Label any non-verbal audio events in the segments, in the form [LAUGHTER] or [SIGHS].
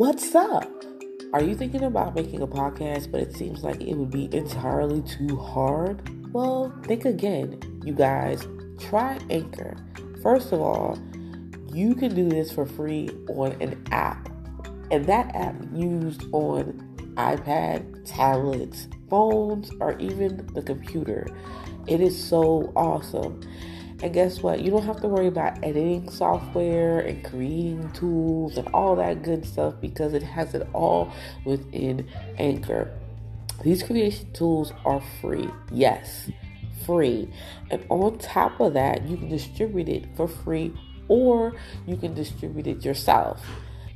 What's up? Are you thinking about making a podcast, but it seems like it would be entirely too hard? Well, think again, you guys. Try Anchor. First of all, you can do this for free on an app, and that app used on iPad, tablets, phones, or even the computer. It is so awesome. And guess what? You don't have to worry about editing software and creating tools and all that good stuff because it has it all within Anchor. These creation tools are free. Yes, free. And on top of that, you can distribute it for free or you can distribute it yourself.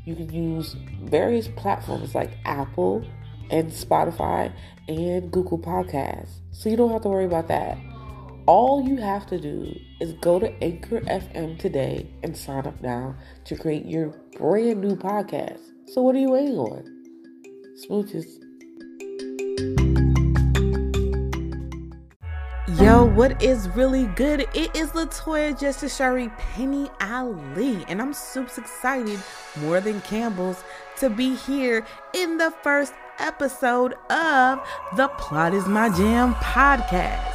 You can use various platforms like Apple and Spotify and Google Podcasts. So you don't have to worry about that. All you have to do is go to Anchor FM today and sign up now to create your brand new podcast. So what are you waiting on? Smooches. Yo, what is really good? It is Latoya Justice Shari Penny Ali, and I'm super excited, more than Campbell's, to be here in the first episode of the Plot is My Jam podcast.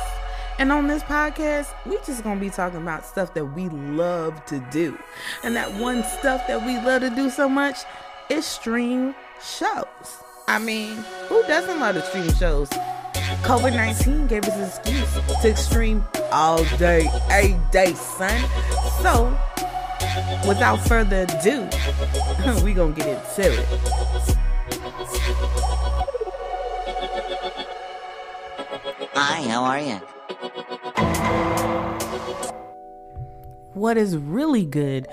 And on this podcast, we just gonna be talking about stuff that we love to do. And that one stuff that we love to do so much is stream shows. I mean, who doesn't love to stream shows? COVID 19 gave us an excuse to stream all day, every day, son. So, without further ado, [LAUGHS] we gonna get into it. Hi, how are you? what is really good.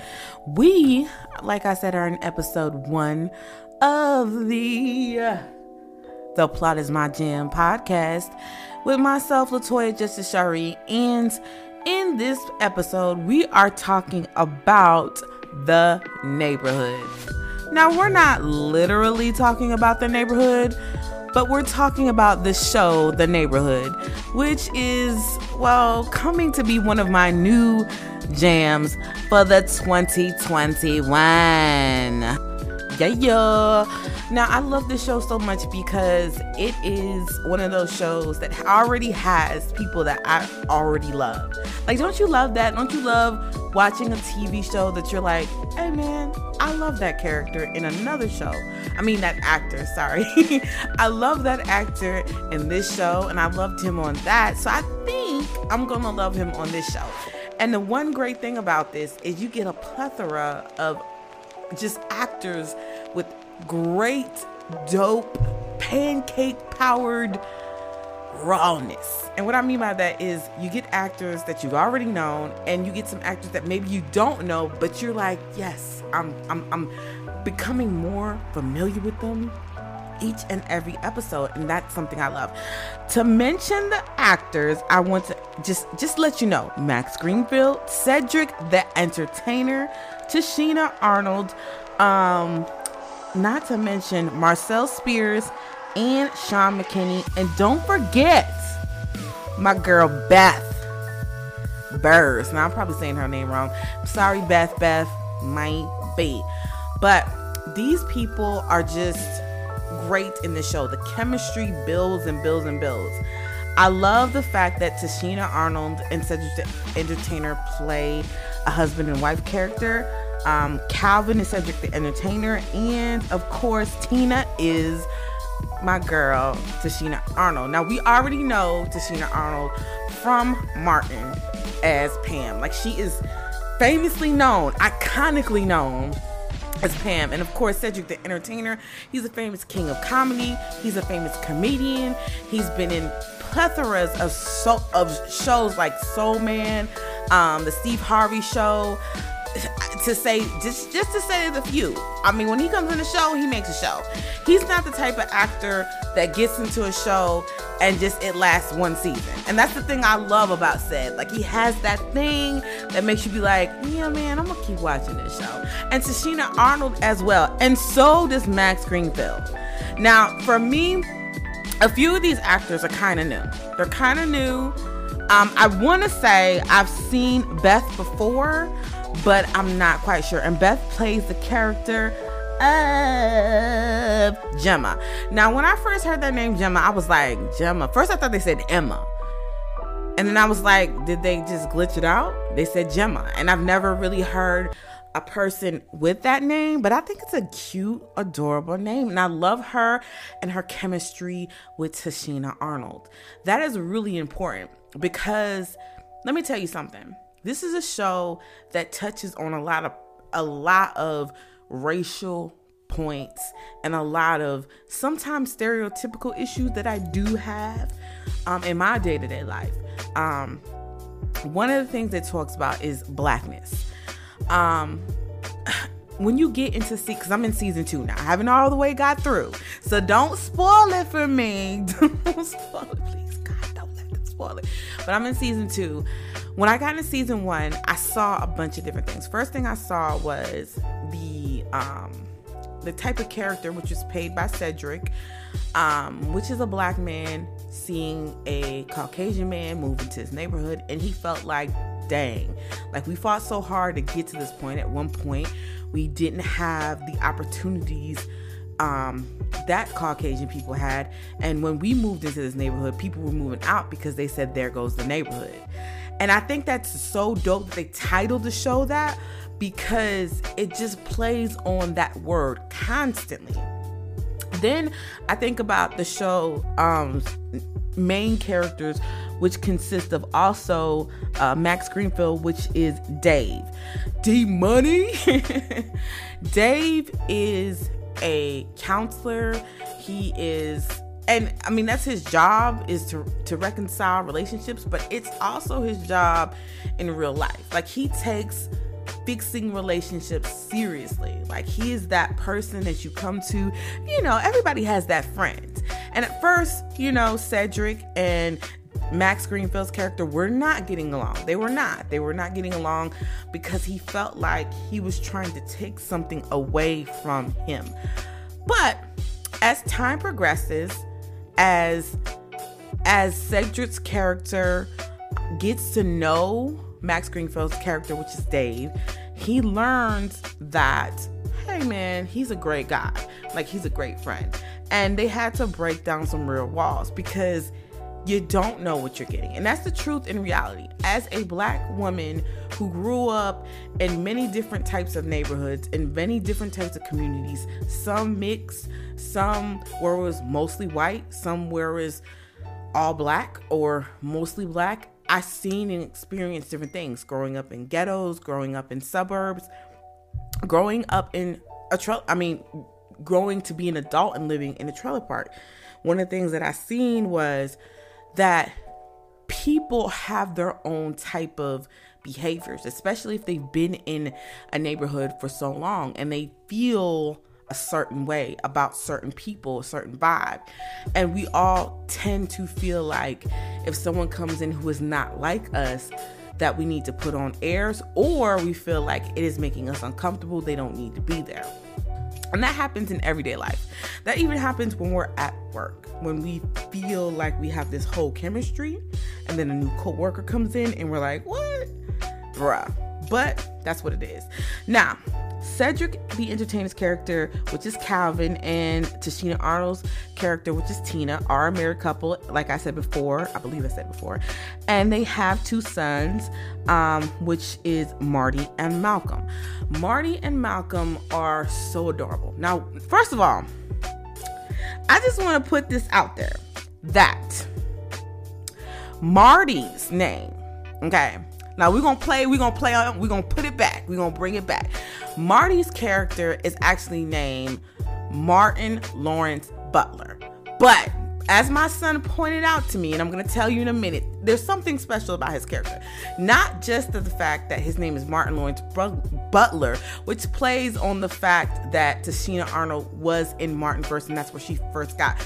We, like I said, are in episode one of the The Plot is My Jam podcast with myself, Latoya Justice Shari. And in this episode, we are talking about the neighborhood. Now, we're not literally talking about the neighborhood, but we're talking about the show, The Neighborhood, which is, well, coming to be one of my new jams for the 2021. Yeah, yeah. Now, I love this show so much because it is one of those shows that already has people that I already love. Like, don't you love that? Don't you love watching a TV show that you're like, hey man, I love that character in another show? I mean, that actor, [LAUGHS] sorry. I love that actor in this show, and I loved him on that. So I think I'm gonna love him on this show. And the one great thing about this is you get a plethora of just actors with great, dope, pancake powered rawness. And what I mean by that is you get actors that you've already known and you get some actors that maybe you don't know, but you're like, yes, I'm I'm I'm becoming more familiar with them each and every episode and that's something i love to mention the actors i want to just just let you know max greenfield cedric the entertainer tichina arnold um not to mention marcel spears and sheaun mckinney and don't forget my girl beth burrs now i'm probably saying her name wrong sorry beth beth might be but these people are just great in the show. The chemistry builds and builds and builds. I love the fact that Tichina Arnold and Cedric the Entertainer play a husband and wife character. Um, Calvin is Cedric the Entertainer, and of course, Tina is my girl, Tichina Arnold. Now, we already know Tichina Arnold from Martin as Pam. Like, she is famously known, iconically known as Pam. And of course, Cedric the Entertainer. He's a famous king of comedy. He's a famous comedian. He's been in plethoras of so of shows like Soul Man, um, the Steve Harvey Show. To say just just to say the few. I mean, when he comes in the show, he makes a show. He's not the type of actor that gets into a show and just it lasts one season. And that's the thing I love about Ced. Like he has that thing that makes you be like, yeah, man, I'm gonna keep watching this show. And Tichina Arnold as well. And so does Max Greenfield. Now, for me, a few of these actors are kind of new. They're kind of new. Um, I want to say I've seen Beth before, but I'm not quite sure. And Beth plays the character of Gemma. Now, when I first heard that name Gemma, I was like, Gemma. First, I thought they said Emma. And then I was like, did they just glitch it out? They said Gemma. And I've never really heard a person with that name, but I think it's a cute, adorable name. And I love her and her chemistry with Tichina Arnold. That is really important because let me tell you something. This is a show that touches on a lot of a lot of racial points and a lot of sometimes stereotypical issues that I do have um, in my day to day life. Um, one of the things it talks about is blackness. Um, [LAUGHS] when you get into see, because I'm in season two now, I haven't all the way got through, so don't spoil it for me. [LAUGHS] don't spoil it, please, God, don't let them spoil it. But I'm in season two. When I got into season one, I saw a bunch of different things. First thing I saw was the um, the type of character which is played by Cedric, um, which is a black man seeing a Caucasian man move into his neighborhood, and he felt like, dang, like we fought so hard to get to this point. At one point, we didn't have the opportunities um, that Caucasian people had, and when we moved into this neighborhood, people were moving out because they said, "There goes the neighborhood." And I think that's so dope that they titled the show that because it just plays on that word constantly. Then I think about the show um, main characters, which consist of also uh, Max Greenfield, which is Dave. D Money. [LAUGHS] Dave is a counselor. He is and I mean that's his job is to to reconcile relationships, but it's also his job in real life. Like he takes fixing relationships seriously. Like he is that person that you come to, you know, everybody has that friend. And at first, you know, Cedric and Max Greenfield's character were not getting along. They were not. They were not getting along because he felt like he was trying to take something away from him. But as time progresses, as as Cedric's character gets to know Max Greenfield's character, which is Dave, he learns that, hey man, he's a great guy. Like he's a great friend. And they had to break down some real walls because you don't know what you're getting. And that's the truth in reality. As a black woman who grew up in many different types of neighborhoods, in many different types of communities, some mixed, some where it was mostly white, some where it was all black or mostly black. I've seen and experienced different things growing up in ghettos, growing up in suburbs, growing up in a trailer. I mean, growing to be an adult and living in a trailer park. One of the things that I've seen was that people have their own type of behaviors, especially if they've been in a neighborhood for so long and they feel a certain way about certain people, a certain vibe. And we all tend to feel like if someone comes in who is not like us, that we need to put on airs, or we feel like it is making us uncomfortable, they don't need to be there. And that happens in everyday life. That even happens when we're at work, when we feel like we have this whole chemistry, and then a new coworker comes in and we're like, what? Bruh. But that's what it is. Now, Cedric the Entertainer's character, which is Calvin, and Tichina Arnold's character, which is Tina, are a married couple, like I said before. I believe I said before. And they have two sons, um, which is Marty and Malcolm. Marty and Malcolm are so adorable. Now, first of all, I just want to put this out there that Marty's name, okay, now we're gonna play, we're gonna play on, we're gonna put it back, we're gonna bring it back. Marty's character is actually named Martin Lawrence Butler. But as my son pointed out to me, and I'm gonna tell you in a minute, there's something special about his character. Not just the fact that his name is Martin Lawrence Butler, which plays on the fact that Tichina Arnold was in Martin first, and that's where she first got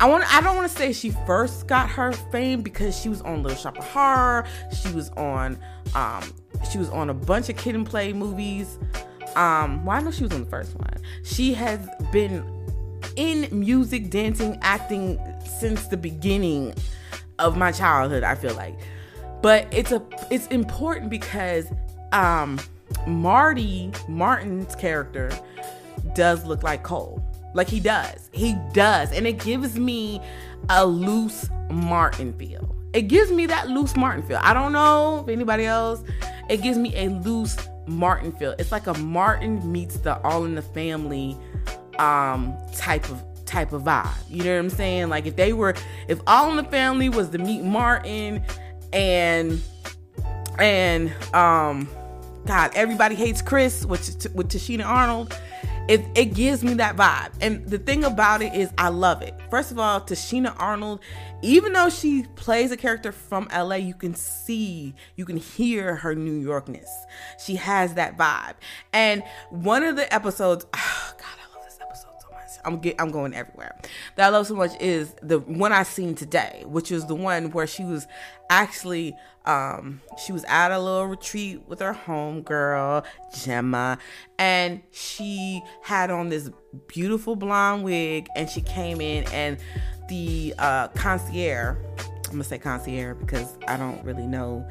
I want I don't want to say she first got her fame because she was on Little Shop of Horror. She was on um she was on a bunch of kid and play movies. Um well I know she was on the first one. She has been in music, dancing, acting since the beginning of my childhood, I feel like. But it's a it's important because um Marty Martin's character does look like Cole. Like he does. He does. And it gives me a loose Martin feel. It gives me that loose Martin feel. I don't know if anybody else. It gives me a loose Martin feel. It's like a Martin meets the All in the Family um type of type of vibe. You know what I'm saying? Like if they were if All in the Family was to meet Martin and and um God, everybody hates Chris with with Tichina Arnold. It, it gives me that vibe. And the thing about it is, I love it. First of all, Tichina Arnold, even though she plays a character from LA, you can see, you can hear her New Yorkness. She has that vibe. And one of the episodes, [SIGHS] I'm get, I'm going everywhere. That I love so much is the one I seen today, which is the one where she was actually um she was at a little retreat with her home girl Gemma, and she had on this beautiful blonde wig, and she came in and the uh concierge. I'm gonna say concierge because I don't really know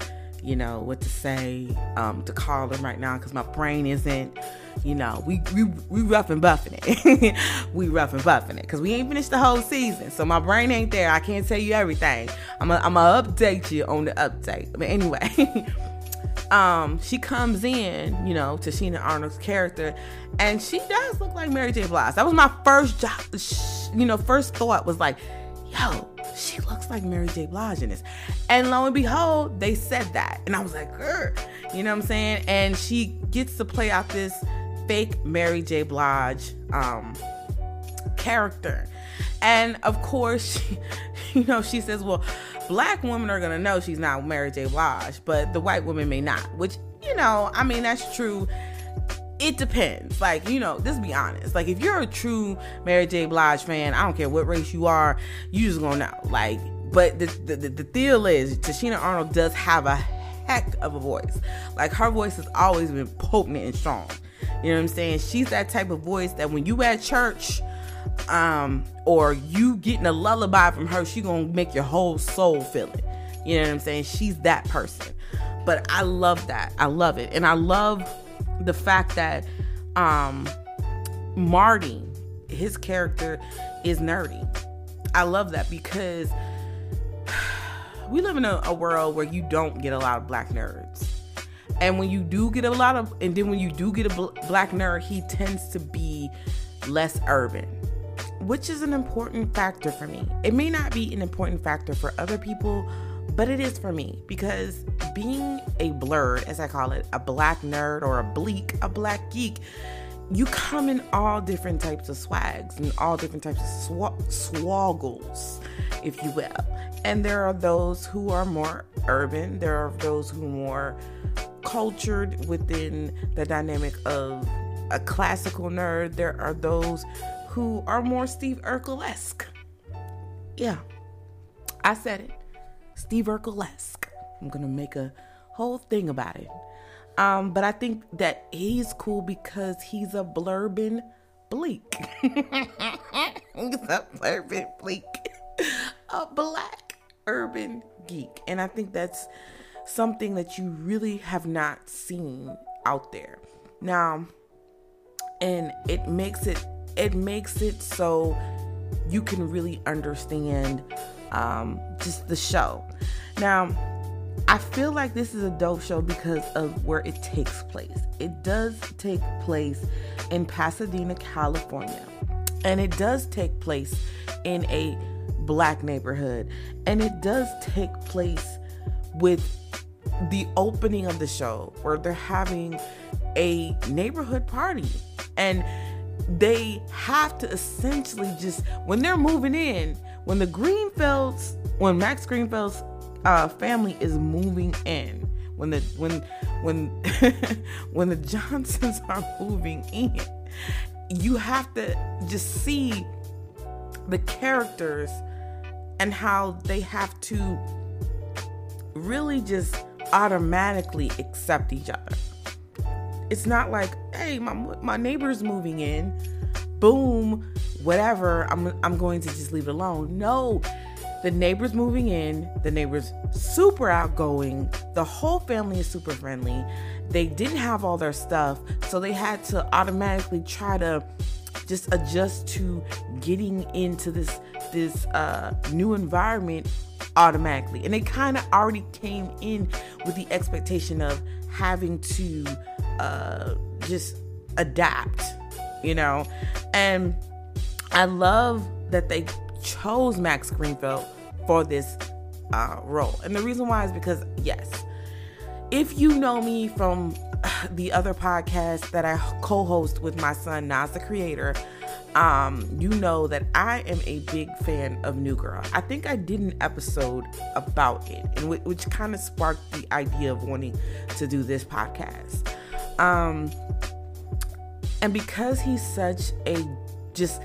you know, what to say um, to call them right now because my brain isn't, you know, we we, we rough and buffing it. [LAUGHS] we rough and buffing it because we ain't finished the whole season. So my brain ain't there. I can't tell you everything. I'm going to update you on the update. But anyway. [LAUGHS] um, she comes in, you know, Tichina Arnold's character, and she does look like Mary J. Blige. That was my first job, you know, first thought was like, yo, she looks like Mary J. Blige in this. And lo and behold, they said that. And I was like, Grr. you know what I'm saying? And she gets to play out this fake Mary J. Blige um, character. And of course, she, [LAUGHS] you know, she says, well, black women are gonna know she's not Mary J. Blige, but the white women may not, which, you know, I mean, that's true it depends. Like, you know, just be honest. Like, if you're a true Mary J. Blige fan, I don't care what race you are, you just gonna know. Like, but the, the, the, deal is, Tichina Arnold does have a heck of a voice. Like, her voice has always been potent and strong. You know what I'm saying? She's that type of voice that when you at church, um, or you getting a lullaby from her, she gonna make your whole soul feel it. You know what I'm saying? She's that person. But I love that. I love it. And I love the fact that um Marty, his character is nerdy. I love that because [SIGHS] we live in a, a, world where you don't get a lot of black nerds. And when you do get a lot of, and then when you do get a bl- black nerd, he tends to be less urban, which is an important factor for me. It may not be an important factor for other people, but it is for me because being a blerd, as I call it, a black nerd or a bleak, a black geek, you come in all different types of swags and all different types of sw- swoggles, if you will. And there are those who are more urban, there are those who are more cultured within the dynamic of a classical nerd, there are those who are more Steve Urkel esque. Yeah, I said it. Steve Urkel-esque. I'm gonna make a whole thing about it. Um, but I think that he's cool because he's a blurbin bleak. [LAUGHS] he's a blurbin bleak. a black urban geek. And I think that's something that you really have not seen out there. Now, and it makes it it makes it so you can really understand um, just the show. Now, I feel like this is a dope show because of where it takes place. It does take place in Pasadena, California, and it does take place in a black neighborhood, and it does take place with the opening of the show where they're having a neighborhood party and they have to essentially just when they're moving in when the Greenfields, when Max Greenfield's uh, family is moving in, when the when when [LAUGHS] when the Johnsons are moving in, you have to just see the characters and how they have to really just automatically accept each other. It's not like, hey, my my neighbor's moving in, boom, whatever, I'm I'm going to just leave it alone. No, the neighbors moving in, the neighbors super outgoing, the whole family is super friendly. They didn't have all their stuff, so they had to automatically try to just adjust to getting into this this uh, new environment automatically. And they kind of already came in with the expectation of having to uh, just adapt, you know? And I love that they chose Max Greenfield for this uh, role. And the reason why is because, yes, if you know me from [SIGHS] the other podcast that I co host with my son, Nas the Creator, um, you know that I am a big fan of New Girl. I think I did an episode about it, and which, which kind of sparked the idea of wanting to do this podcast. Um, and because he's such a just,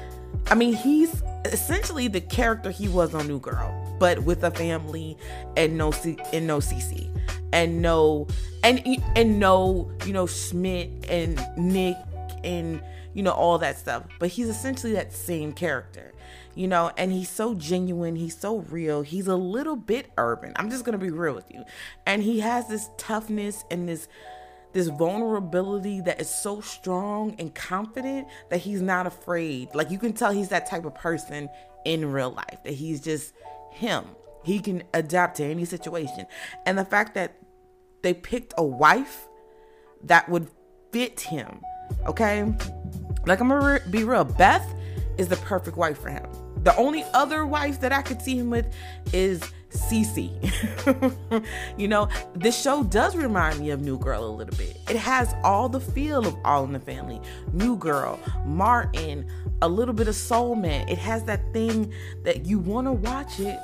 I mean, he's essentially the character he was on New Girl, but with a family and no C- and no Cece and no and and no you know Schmidt and Nick and you know, all that stuff. But he's essentially that same character, you know, and he's so genuine, he's so real, he's a little bit urban. I'm just gonna be real with you. And he has this toughness and this this vulnerability that is so strong and confident that he's not afraid. Like you can tell he's that type of person in real life, that he's just him. He can adapt to any situation. And the fact that they picked a wife that would fit him, okay? Like I'm gonna be real, Beth is the perfect wife for him. The only other wife that I could see him with is Cece. [LAUGHS] you know, this show does remind me of New Girl a little bit. It has all the feel of All in the Family, New Girl, Martin, a little bit of Soul Man. It has that thing that you want to watch it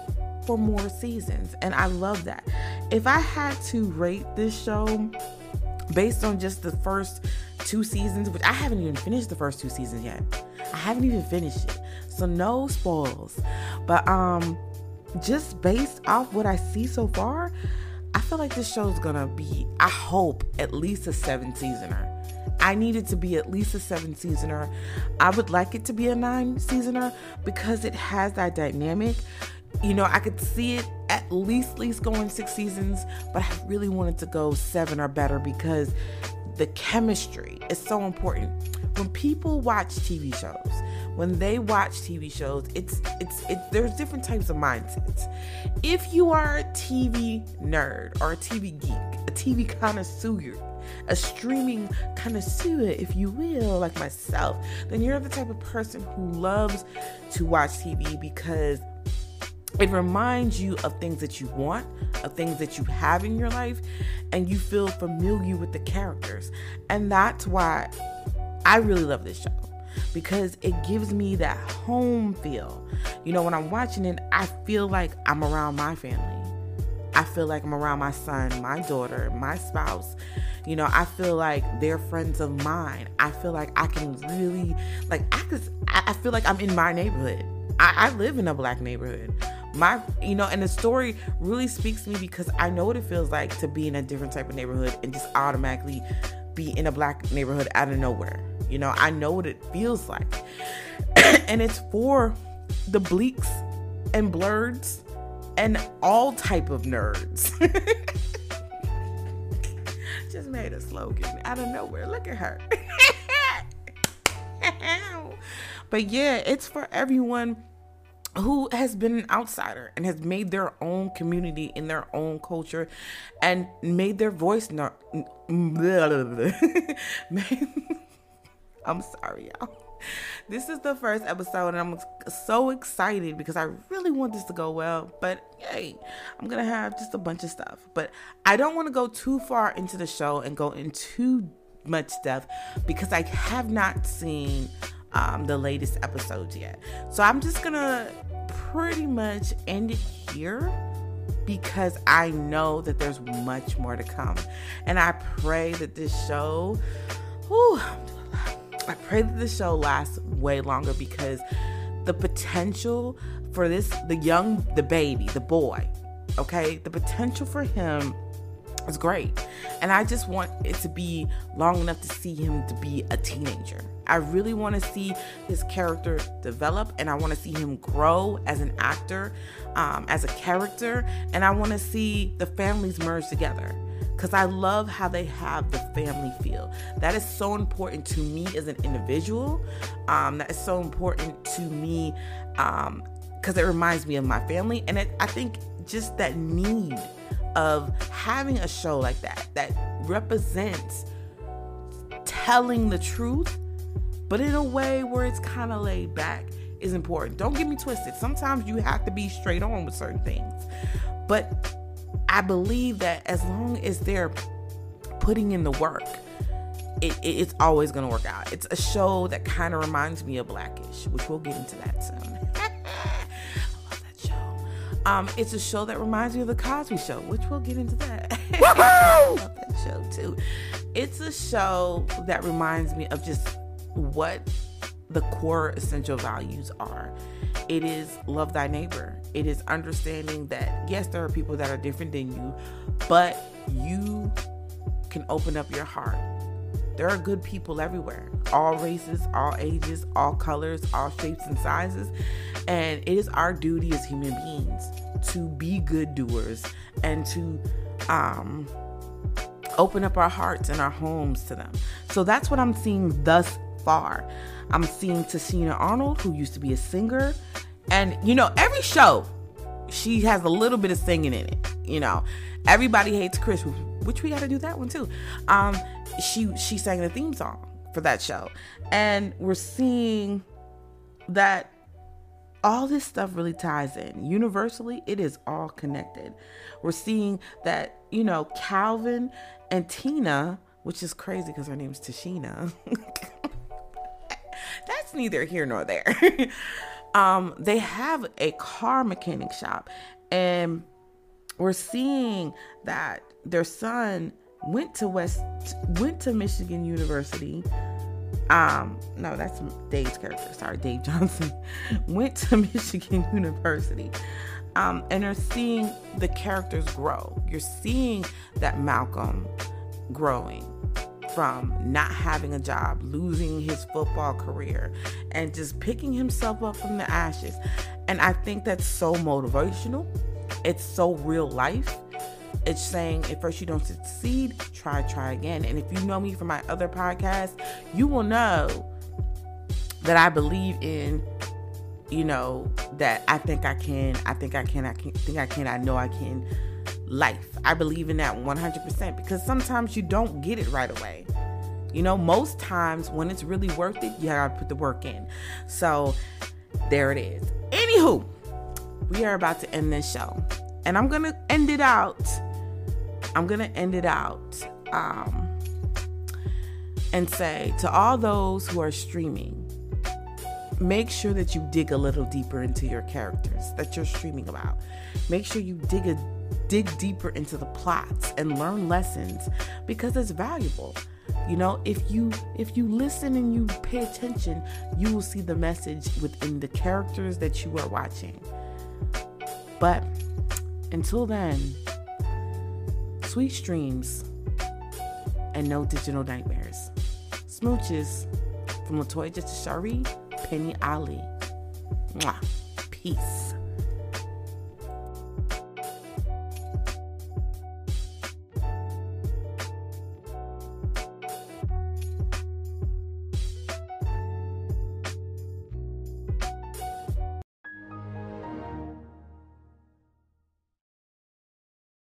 for more seasons, and I love that. If I had to rate this show based on just the first two seasons, which I haven't even finished the first two seasons yet. I haven't even finished it. So no spoils. But um just based off what I see so far, I feel like this show is gonna be, I hope, at least a seven seasoner. I need it to be at least a seven seasoner. I would like it to be a nine seasoner because it has that dynamic. You know, I could see it at least least going six seasons, but I really wanted to go seven or better because the chemistry is so important. When people watch TV shows, when they watch TV shows, it's it's it, there's different types of mindsets. If you are a TV nerd or a TV geek, a TV connoisseur, a streaming connoisseur, if you will, like myself, then you're the type of person who loves to watch TV because it reminds you of things that you want, of things that you have in your life, and you feel familiar with the characters. And that's why I really love this show because it gives me that home feel. You know, when I'm watching it, I feel like I'm around my family. I feel like I'm around my son, my daughter, my spouse. You know, I feel like they're friends of mine. I feel like I can really, like, I could, I feel like I'm in my neighborhood. I, I live in a black neighborhood my you know and the story really speaks to me because i know what it feels like to be in a different type of neighborhood and just automatically be in a black neighborhood out of nowhere. You know i know what it feels like. [CLEARS THROAT] And it's for the bleaks and blurs and all type of nerds. [LAUGHS] Just made a slogan out of nowhere. Look at her. [LAUGHS] But yeah it's for everyone who has been an outsider and has made their own community in their own culture and made their voice no- [LAUGHS] I'm sorry, y'all. This is the first episode, and I'm so excited because I really want this to go well. But yay, I'm gonna have just a bunch of stuff. But I don't want to go too far into the show and go into much stuff because I have not seen um, the latest episodes yet. So I'm just gonna pretty much end it here because I know that there's much more to come. And I pray that this show, whew, I pray that this show lasts way longer because the potential for this, the young, the baby, the boy, okay, the potential for him It's great. And I just want it to be long enough to see him to be a teenager. I really want to see his character develop and I want to see him grow as an actor, um, as a character, and I want to see the families merge together because I love how they have the family feel. That is so important to me as an individual. Um, that is so important to me because um, it reminds me of my family. And it, I think just that need of having a show like that that represents telling the truth, but in a way where it's kind of laid back is important. Don't get me twisted. Sometimes you have to be straight on with certain things. But I believe that as long as they're putting in the work, it, it, it's always going to work out. It's a show that kind of reminds me of Blackish, which we'll get into that soon. [LAUGHS] Um, it's a show that reminds me of The Cosby Show, which we'll get into that. [LAUGHS] I love that show too. It's a show that reminds me of just what the core essential values are. It is love thy neighbor. It is understanding that, yes, there are people that are different than you, but you can open up your heart. There are good people everywhere, all races, all ages, all colors, all shapes and sizes. And it is our duty as human beings to be good doers and to um, open up our hearts and our homes to them. So that's what I'm seeing thus far. I'm seeing Tichina Arnold, who used to be a singer. And, you know, every show, she has a little bit of singing in it. You know, everybody hates Chris, which we got to do that one too. Um, she she sang the theme song for that show, and we're seeing that all this stuff really ties in. Universally, it is all connected. We're seeing that you know Calvin and Tina, which is crazy because her name's Tichina. [LAUGHS] that's neither here nor there. [LAUGHS] um, they have a car mechanic shop, and we're seeing that their son went to West went to Michigan University. Um, no, that's Dave's character. Sorry, Dave Johnson [LAUGHS] went to [LAUGHS] Michigan University. Um, and are seeing the characters grow. You're seeing that Malcolm growing from not having a job, losing his football career, and just picking himself up from the ashes. And I think that's so motivational. It's so real life. It's saying if first you don't succeed, try, try again. And if you know me from my other podcast, you will know that I believe in, you know, that I think I can, I think I can, I can, think I can, I know I can life. I believe in that 100% because sometimes you don't get it right away. You know, most times when it's really worth it, you gotta put the work in. So there it is. Anywho, we are about to end this show. And I'm gonna end it out. I'm gonna end it out um, and say to all those who are streaming, make sure that you dig a little deeper into your characters that you're streaming about. Make sure you dig a dig deeper into the plots and learn lessons because it's valuable. You know, if you if you listen and you pay attention, you will see the message within the characters that you are watching. But until then, sweet streams and no digital nightmares. Smooches from Latoya Justice Shari, Penny Ali. Mwah. Peace.